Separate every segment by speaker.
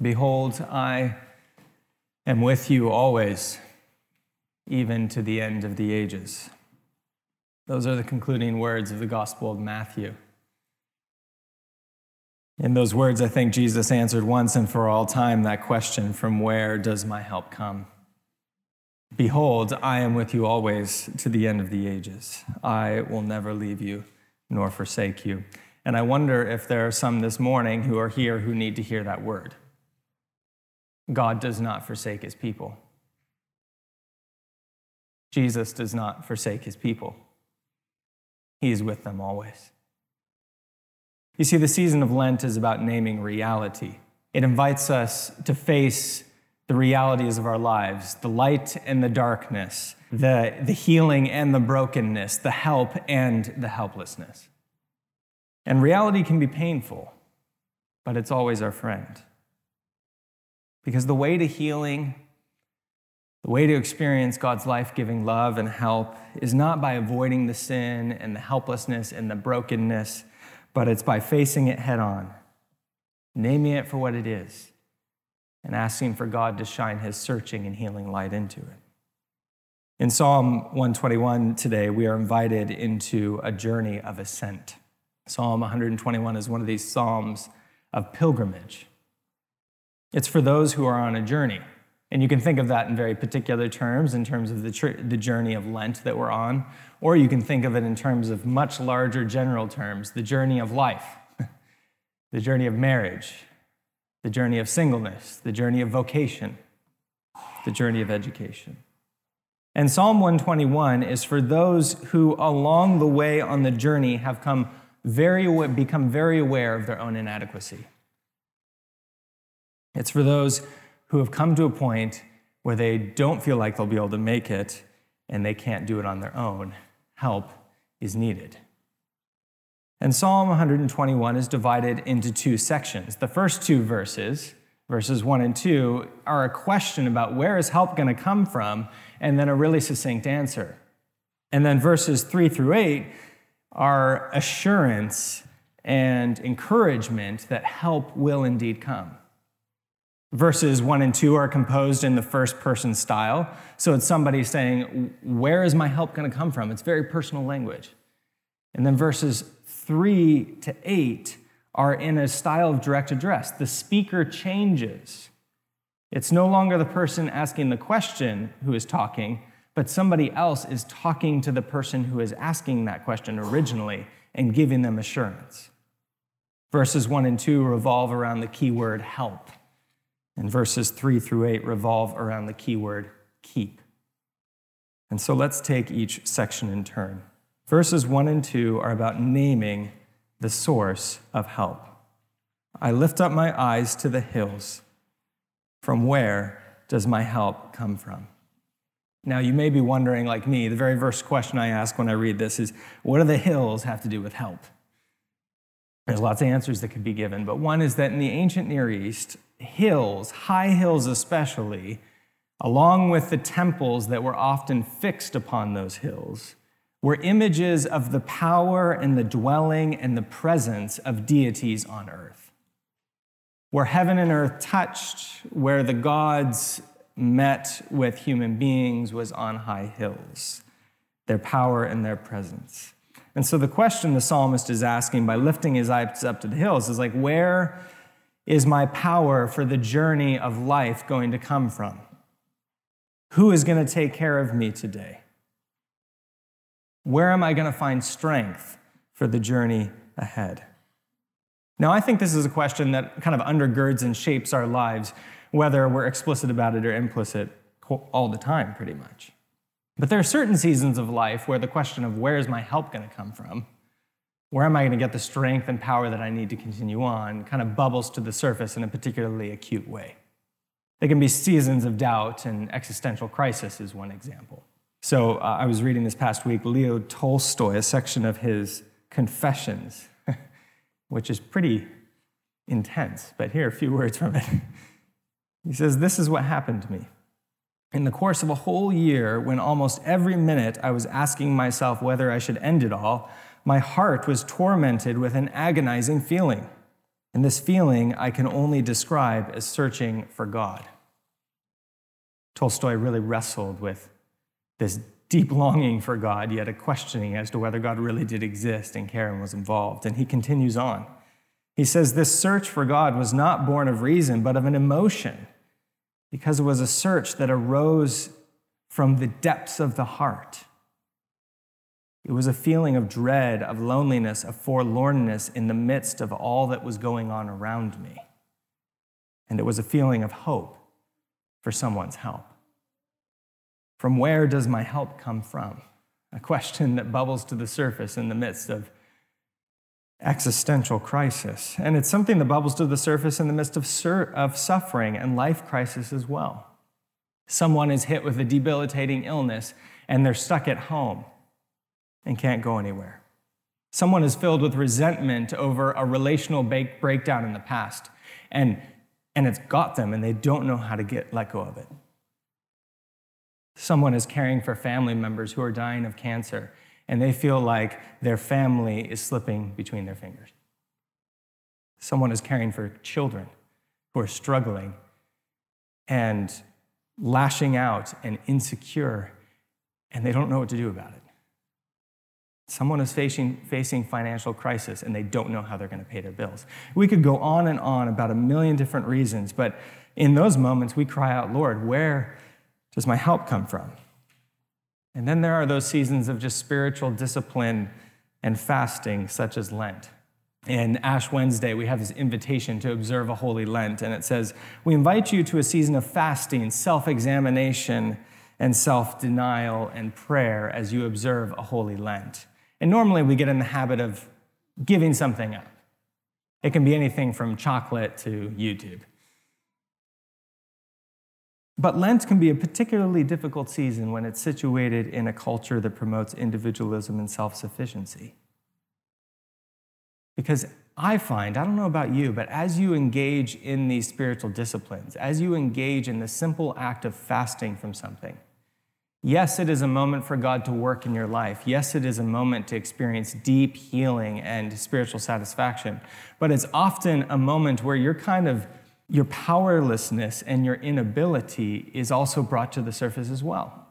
Speaker 1: Behold, I am with you always, even to the end of the ages. Those are the concluding words of the Gospel of Matthew. In those words, I think Jesus answered once and for all time that question from where does my help come? Behold, I am with you always to the end of the ages. I will never leave you nor forsake you. And I wonder if there are some this morning who are here who need to hear that word. God does not forsake his people. Jesus does not forsake his people. He is with them always. You see, the season of Lent is about naming reality. It invites us to face the realities of our lives, the light and the darkness, the, the healing and the brokenness, the help and the helplessness. And reality can be painful, but it's always our friend. Because the way to healing, the way to experience God's life giving love and help is not by avoiding the sin and the helplessness and the brokenness, but it's by facing it head on, naming it for what it is, and asking for God to shine his searching and healing light into it. In Psalm 121 today, we are invited into a journey of ascent. Psalm 121 is one of these psalms of pilgrimage. It's for those who are on a journey. And you can think of that in very particular terms, in terms of the, tr- the journey of Lent that we're on, or you can think of it in terms of much larger general terms the journey of life, the journey of marriage, the journey of singleness, the journey of vocation, the journey of education. And Psalm 121 is for those who, along the way on the journey, have come very, become very aware of their own inadequacy. It's for those who have come to a point where they don't feel like they'll be able to make it and they can't do it on their own. Help is needed. And Psalm 121 is divided into two sections. The first two verses, verses 1 and 2, are a question about where is help going to come from, and then a really succinct answer. And then verses 3 through 8 are assurance and encouragement that help will indeed come. Verses 1 and 2 are composed in the first person style. So it's somebody saying, Where is my help going to come from? It's very personal language. And then verses 3 to 8 are in a style of direct address. The speaker changes. It's no longer the person asking the question who is talking, but somebody else is talking to the person who is asking that question originally and giving them assurance. Verses 1 and 2 revolve around the keyword help. And verses 3 through 8 revolve around the keyword keep. And so let's take each section in turn. Verses 1 and 2 are about naming the source of help. I lift up my eyes to the hills. From where does my help come from? Now, you may be wondering, like me, the very first question I ask when I read this is what do the hills have to do with help? There's lots of answers that could be given, but one is that in the ancient Near East, hills, high hills especially, along with the temples that were often fixed upon those hills, were images of the power and the dwelling and the presence of deities on earth. Where heaven and earth touched, where the gods met with human beings was on high hills, their power and their presence. And so the question the psalmist is asking by lifting his eyes up to the hills is like, where is my power for the journey of life going to come from? Who is going to take care of me today? Where am I going to find strength for the journey ahead? Now, I think this is a question that kind of undergirds and shapes our lives, whether we're explicit about it or implicit all the time, pretty much. But there are certain seasons of life where the question of where is my help going to come from where am I going to get the strength and power that I need to continue on kind of bubbles to the surface in a particularly acute way. There can be seasons of doubt, and existential crisis is one example. So uh, I was reading this past week Leo Tolstoy, a section of his Confessions, which is pretty intense, but here are a few words from it. He says, This is what happened to me. In the course of a whole year, when almost every minute I was asking myself whether I should end it all, my heart was tormented with an agonizing feeling. And this feeling I can only describe as searching for God. Tolstoy really wrestled with this deep longing for God, yet a questioning as to whether God really did exist and Karen was involved. And he continues on. He says, This search for God was not born of reason, but of an emotion, because it was a search that arose from the depths of the heart. It was a feeling of dread, of loneliness, of forlornness in the midst of all that was going on around me. And it was a feeling of hope for someone's help. From where does my help come from? A question that bubbles to the surface in the midst of existential crisis. And it's something that bubbles to the surface in the midst of, sur- of suffering and life crisis as well. Someone is hit with a debilitating illness and they're stuck at home and can't go anywhere. Someone is filled with resentment over a relational breakdown in the past and, and it's got them and they don't know how to get let go of it. Someone is caring for family members who are dying of cancer, and they feel like their family is slipping between their fingers. Someone is caring for children who are struggling and lashing out and insecure, and they don't know what to do about it. Someone is facing, facing financial crisis and they don't know how they're going to pay their bills. We could go on and on about a million different reasons, but in those moments, we cry out, Lord, where does my help come from? And then there are those seasons of just spiritual discipline and fasting, such as Lent. In Ash Wednesday, we have this invitation to observe a holy Lent, and it says, We invite you to a season of fasting, self examination, and self denial and prayer as you observe a holy Lent. And normally we get in the habit of giving something up. It can be anything from chocolate to YouTube. But Lent can be a particularly difficult season when it's situated in a culture that promotes individualism and self sufficiency. Because I find, I don't know about you, but as you engage in these spiritual disciplines, as you engage in the simple act of fasting from something, yes, it is a moment for God to work in your life. Yes, it is a moment to experience deep healing and spiritual satisfaction. But it's often a moment where you're kind of your powerlessness and your inability is also brought to the surface as well.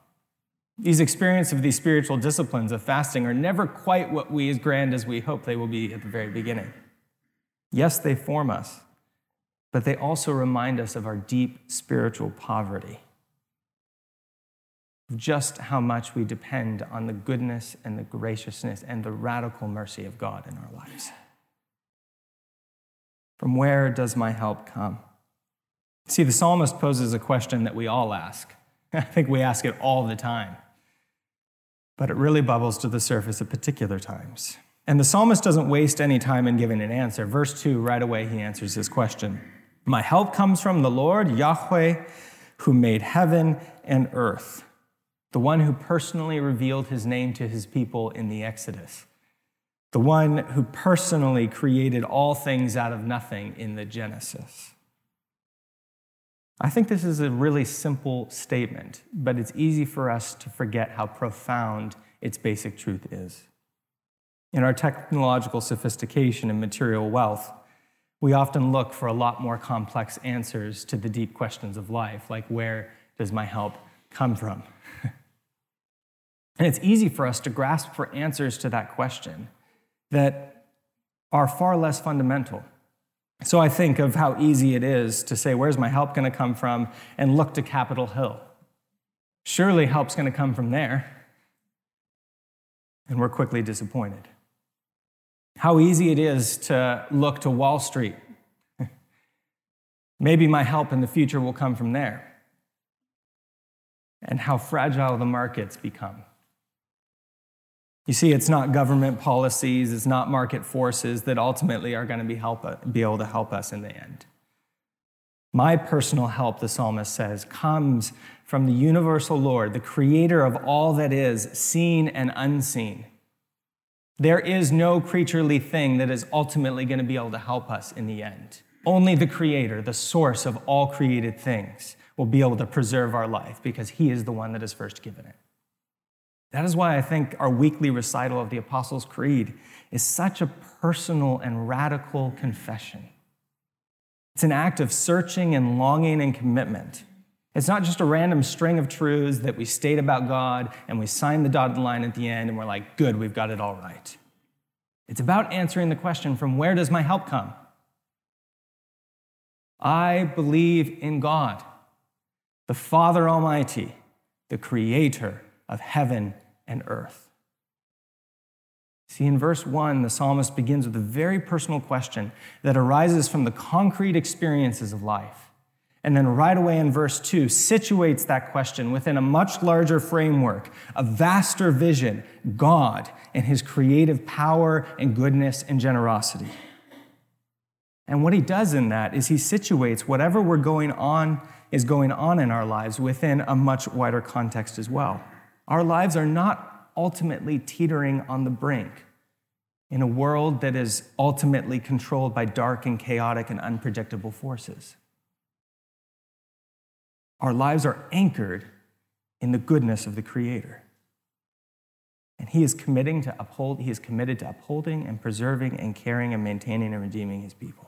Speaker 1: These experiences of these spiritual disciplines of fasting are never quite what we as grand as we hope they will be at the very beginning. Yes, they form us, but they also remind us of our deep spiritual poverty, just how much we depend on the goodness and the graciousness and the radical mercy of God in our lives. From where does my help come? See, the psalmist poses a question that we all ask. I think we ask it all the time. But it really bubbles to the surface at particular times. And the psalmist doesn't waste any time in giving an answer. Verse 2, right away, he answers this question My help comes from the Lord, Yahweh, who made heaven and earth, the one who personally revealed his name to his people in the Exodus, the one who personally created all things out of nothing in the Genesis. I think this is a really simple statement, but it's easy for us to forget how profound its basic truth is. In our technological sophistication and material wealth, we often look for a lot more complex answers to the deep questions of life, like where does my help come from? and it's easy for us to grasp for answers to that question that are far less fundamental so I think of how easy it is to say, Where's my help going to come from? and look to Capitol Hill. Surely help's going to come from there. And we're quickly disappointed. How easy it is to look to Wall Street. Maybe my help in the future will come from there. And how fragile the markets become. You see, it's not government policies, it's not market forces that ultimately are going to be, help, be able to help us in the end. My personal help, the psalmist says, comes from the universal Lord, the creator of all that is, seen and unseen. There is no creaturely thing that is ultimately going to be able to help us in the end. Only the creator, the source of all created things, will be able to preserve our life because he is the one that has first given it. That is why I think our weekly recital of the Apostles' Creed is such a personal and radical confession. It's an act of searching and longing and commitment. It's not just a random string of truths that we state about God and we sign the dotted line at the end and we're like, good, we've got it all right. It's about answering the question from where does my help come? I believe in God, the Father Almighty, the creator of heaven and earth. See, in verse 1, the psalmist begins with a very personal question that arises from the concrete experiences of life. And then, right away in verse 2, situates that question within a much larger framework, a vaster vision God and his creative power and goodness and generosity. And what he does in that is he situates whatever we're going on is going on in our lives within a much wider context as well. Our lives are not ultimately teetering on the brink in a world that is ultimately controlled by dark and chaotic and unpredictable forces. Our lives are anchored in the goodness of the Creator. And he is committing to uphold, he is committed to upholding and preserving and caring and maintaining and redeeming his people.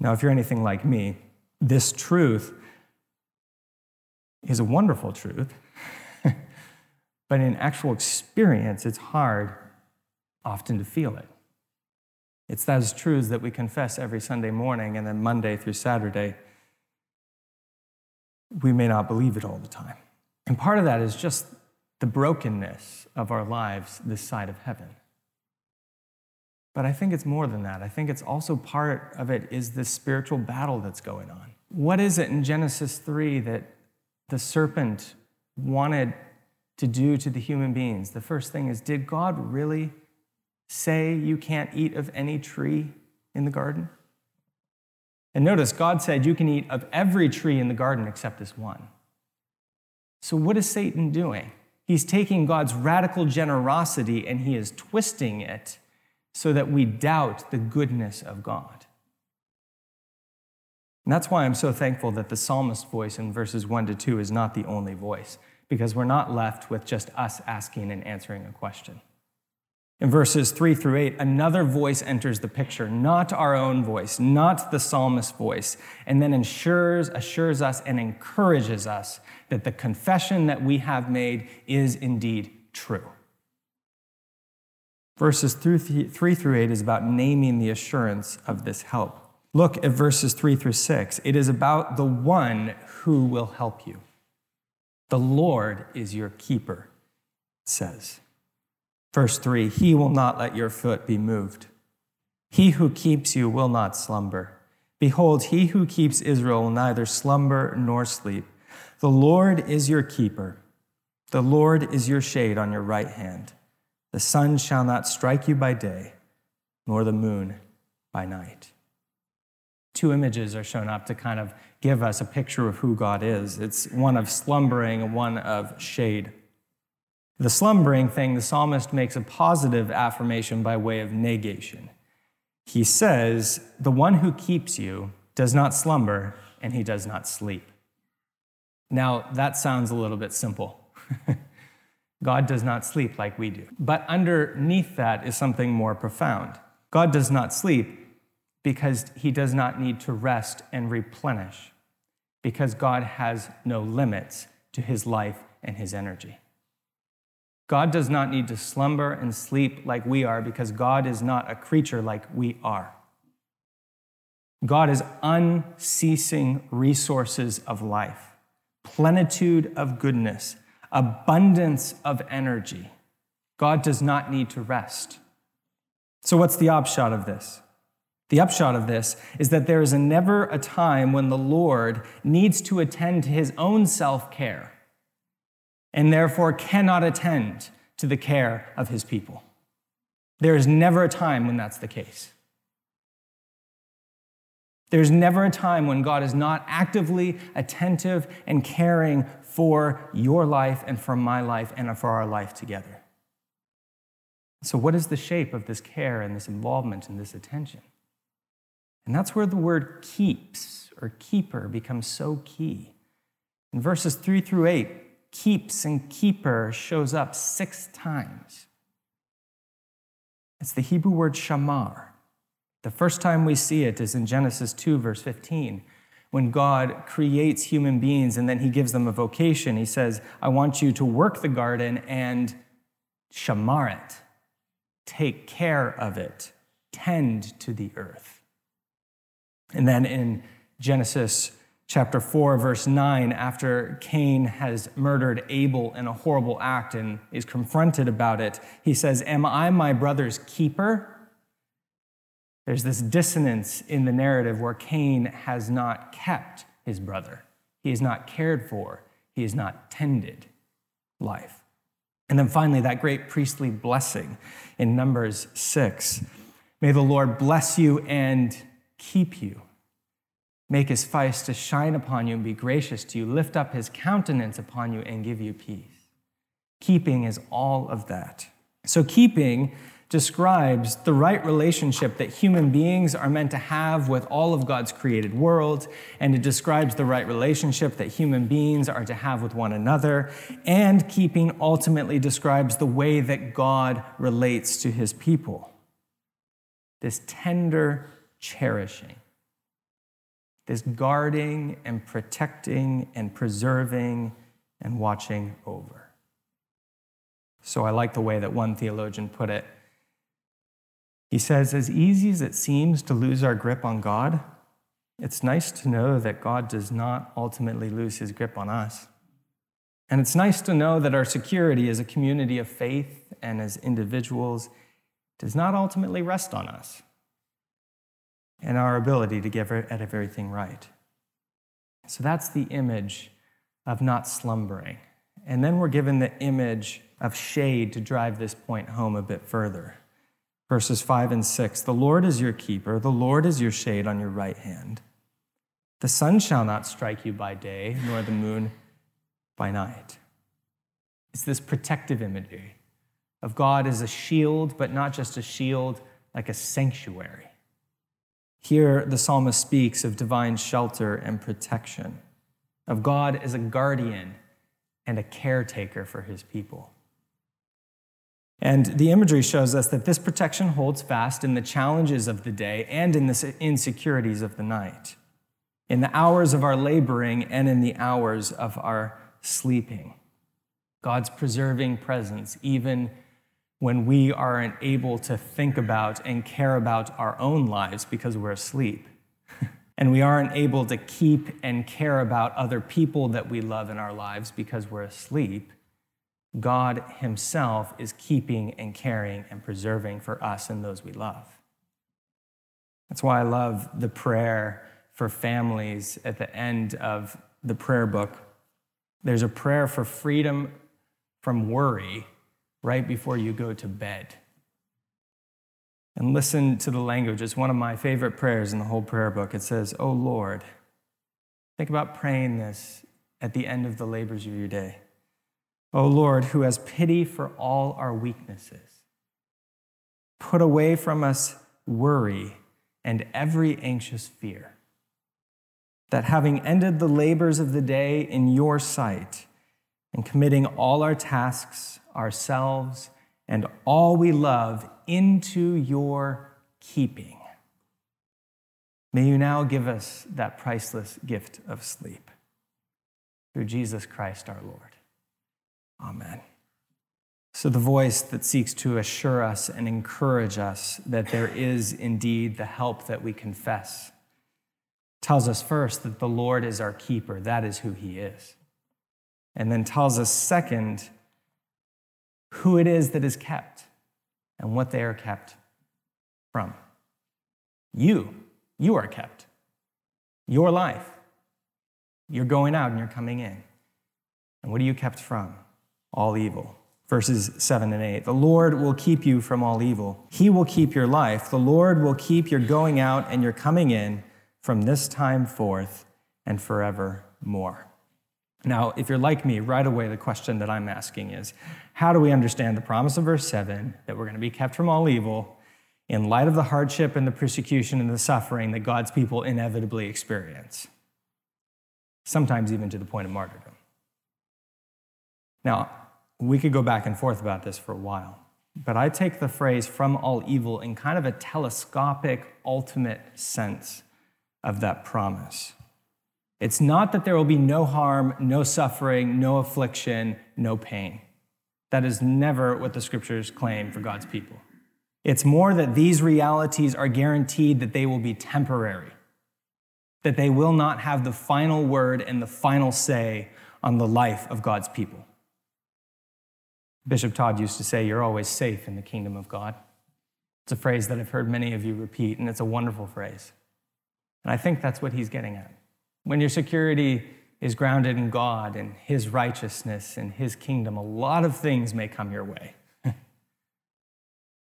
Speaker 1: Now, if you're anything like me, this truth is a wonderful truth, but in actual experience, it's hard often to feel it. It's those truths that we confess every Sunday morning, and then Monday through Saturday, we may not believe it all the time. And part of that is just the brokenness of our lives this side of heaven. But I think it's more than that. I think it's also part of it is this spiritual battle that's going on. What is it in Genesis 3 that the serpent wanted to do to the human beings? The first thing is did God really say you can't eat of any tree in the garden? And notice, God said you can eat of every tree in the garden except this one. So, what is Satan doing? He's taking God's radical generosity and he is twisting it so that we doubt the goodness of God. And that's why I'm so thankful that the psalmist's voice in verses 1 to 2 is not the only voice, because we're not left with just us asking and answering a question. In verses 3 through 8, another voice enters the picture, not our own voice, not the psalmist's voice, and then ensures, assures us, and encourages us that the confession that we have made is indeed true. Verses 3 through 8 is about naming the assurance of this help. Look at verses 3 through 6. It is about the one who will help you. The Lord is your keeper, it says. Verse 3 He will not let your foot be moved. He who keeps you will not slumber. Behold, he who keeps Israel will neither slumber nor sleep. The Lord is your keeper. The Lord is your shade on your right hand. The sun shall not strike you by day, nor the moon by night. Two images are shown up to kind of give us a picture of who God is. It's one of slumbering and one of shade. The slumbering thing, the psalmist makes a positive affirmation by way of negation. He says, The one who keeps you does not slumber and he does not sleep. Now, that sounds a little bit simple. God does not sleep like we do. But underneath that is something more profound. God does not sleep because he does not need to rest and replenish, because God has no limits to his life and his energy. God does not need to slumber and sleep like we are because God is not a creature like we are. God is unceasing resources of life, plenitude of goodness, abundance of energy. God does not need to rest. So, what's the upshot of this? The upshot of this is that there is never a time when the Lord needs to attend to his own self care and therefore cannot attend to the care of his people. There is never a time when that's the case. There's never a time when God is not actively attentive and caring for your life and for my life and for our life together. So, what is the shape of this care and this involvement and this attention? And that's where the word keeps or keeper becomes so key. In verses 3 through 8, keeps and keeper shows up six times. It's the Hebrew word shamar. The first time we see it is in Genesis 2, verse 15, when God creates human beings and then he gives them a vocation. He says, I want you to work the garden and shamar it, take care of it, tend to the earth. And then in Genesis chapter 4, verse 9, after Cain has murdered Abel in a horrible act and is confronted about it, he says, Am I my brother's keeper? There's this dissonance in the narrative where Cain has not kept his brother. He is not cared for. He is not tended life. And then finally, that great priestly blessing in Numbers 6. May the Lord bless you and keep you make his face to shine upon you and be gracious to you, lift up his countenance upon you and give you peace. Keeping is all of that. So, keeping describes the right relationship that human beings are meant to have with all of God's created world, and it describes the right relationship that human beings are to have with one another. And keeping ultimately describes the way that God relates to his people this tender cherishing this guarding and protecting and preserving and watching over. So I like the way that one theologian put it. He says, as easy as it seems to lose our grip on God, it's nice to know that God does not ultimately lose his grip on us. And it's nice to know that our security as a community of faith and as individuals does not ultimately rest on us and our ability to get at everything right. So that's the image of not slumbering. And then we're given the image of shade to drive this point home a bit further. Verses 5 and 6 The Lord is your keeper, the Lord is your shade on your right hand. The sun shall not strike you by day, nor the moon by night. It's this protective imagery of God as a shield, but not just a shield, like a sanctuary. Here, the psalmist speaks of divine shelter and protection, of God as a guardian and a caretaker for his people. And the imagery shows us that this protection holds fast in the challenges of the day and in the insecurities of the night, in the hours of our laboring and in the hours of our sleeping. God's preserving presence, even when we aren't able to think about and care about our own lives because we're asleep. and we aren't able to keep and care about other people that we love in our lives because we're asleep. God Himself is keeping and caring and preserving for us and those we love. That's why I love the prayer for families at the end of the prayer book. There's a prayer for freedom from worry right before you go to bed. And listen to the language. It's one of my favorite prayers in the whole prayer book. It says, Oh Lord, think about praying this at the end of the labors of your day. Oh Lord, who has pity for all our weaknesses, put away from us worry and every anxious fear, that having ended the labors of the day in your sight and committing all our tasks ourselves, and all we love into your keeping. May you now give us that priceless gift of sleep. Through Jesus Christ our Lord. Amen. So, the voice that seeks to assure us and encourage us that there is indeed the help that we confess tells us first that the Lord is our keeper. That is who he is. And then tells us, second, who it is that is kept and what they are kept from. You, you are kept. Your life. You're going out and you're coming in. And what are you kept from? All evil. Verses 7 and 8. The Lord will keep you from all evil. He will keep your life. The Lord will keep your going out and your coming in from this time forth and forevermore. Now, if you're like me, right away the question that I'm asking is how do we understand the promise of verse 7 that we're going to be kept from all evil in light of the hardship and the persecution and the suffering that God's people inevitably experience? Sometimes even to the point of martyrdom. Now, we could go back and forth about this for a while. but I take the phrase from all evil in kind of a telescopic, ultimate sense of that promise. It's not that there will be no harm, no suffering, no affliction, no pain. That is never what the scriptures claim for God's people. It's more that these realities are guaranteed that they will be temporary, that they will not have the final word and the final say on the life of God's people. Bishop Todd used to say, You're always safe in the kingdom of God. It's a phrase that I've heard many of you repeat, and it's a wonderful phrase. And I think that's what he's getting at. When your security is grounded in God and his righteousness and his kingdom, a lot of things may come your way.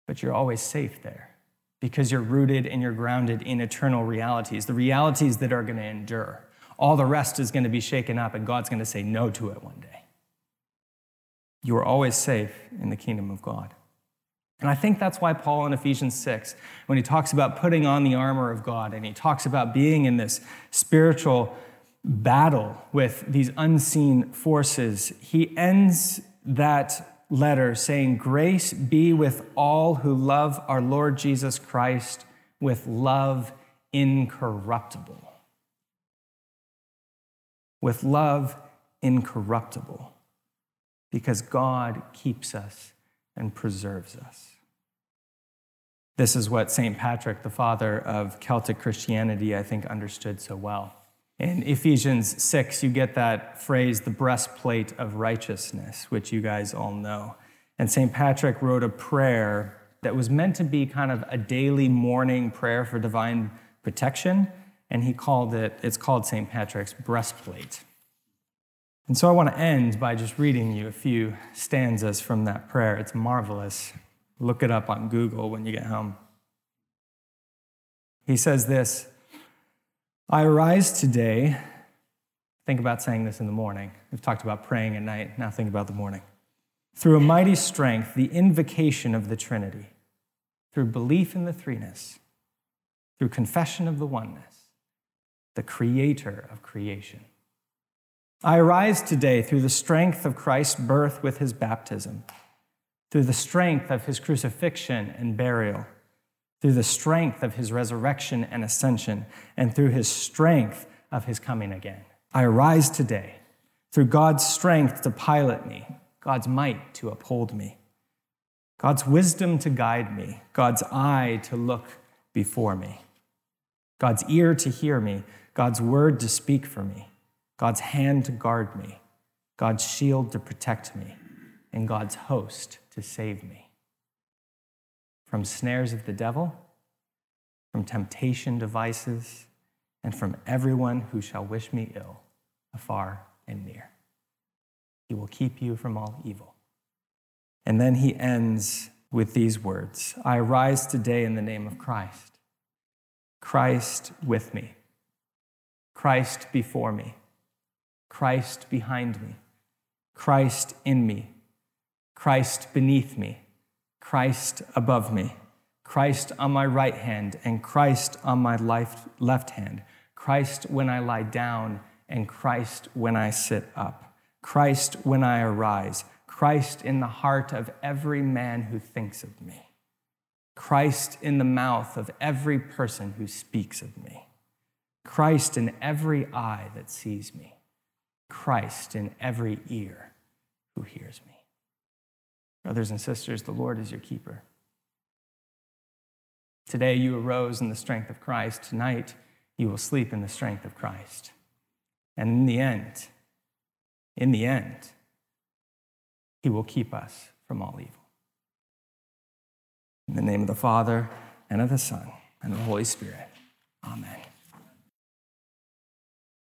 Speaker 1: but you're always safe there because you're rooted and you're grounded in eternal realities, the realities that are going to endure. All the rest is going to be shaken up, and God's going to say no to it one day. You are always safe in the kingdom of God. And I think that's why Paul in Ephesians 6, when he talks about putting on the armor of God and he talks about being in this spiritual battle with these unseen forces, he ends that letter saying, Grace be with all who love our Lord Jesus Christ with love incorruptible. With love incorruptible because God keeps us and preserves us. This is what St. Patrick, the father of Celtic Christianity, I think understood so well. In Ephesians 6, you get that phrase, the breastplate of righteousness, which you guys all know. And St. Patrick wrote a prayer that was meant to be kind of a daily morning prayer for divine protection. And he called it, it's called St. Patrick's breastplate. And so I want to end by just reading you a few stanzas from that prayer. It's marvelous. Look it up on Google when you get home. He says this I arise today. Think about saying this in the morning. We've talked about praying at night. Now think about the morning. Through a mighty strength, the invocation of the Trinity, through belief in the threeness, through confession of the oneness, the creator of creation I arise today through the strength of Christ's birth with his baptism, through the strength of his crucifixion and burial, through the strength of his resurrection and ascension, and through his strength of his coming again. I arise today through God's strength to pilot me, God's might to uphold me, God's wisdom to guide me, God's eye to look before me, God's ear to hear me, God's word to speak for me. God's hand to guard me, God's shield to protect me, and God's host to save me. From snares of the devil, from temptation devices, and from everyone who shall wish me ill, afar and near. He will keep you from all evil. And then he ends with these words I rise today in the name of Christ. Christ with me, Christ before me Christ behind me, Christ in me, Christ beneath me, Christ above me, Christ on my right hand, and Christ on my left hand, Christ when I lie down, and Christ when I sit up, Christ when I arise, Christ in the heart of every man who thinks of me, Christ in the mouth of every person who speaks of me, Christ in every eye that sees me. Christ in every ear who hears me. Brothers and sisters, the Lord is your keeper. Today you arose in the strength of Christ. Tonight you will sleep in the strength of Christ. And in the end, in the end, he will keep us from all evil. In the name of the Father, and of the Son, and of the Holy Spirit. Amen.